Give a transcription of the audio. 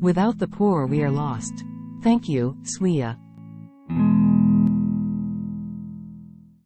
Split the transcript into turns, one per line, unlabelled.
Without the poor we are lost. Thank you, Swia.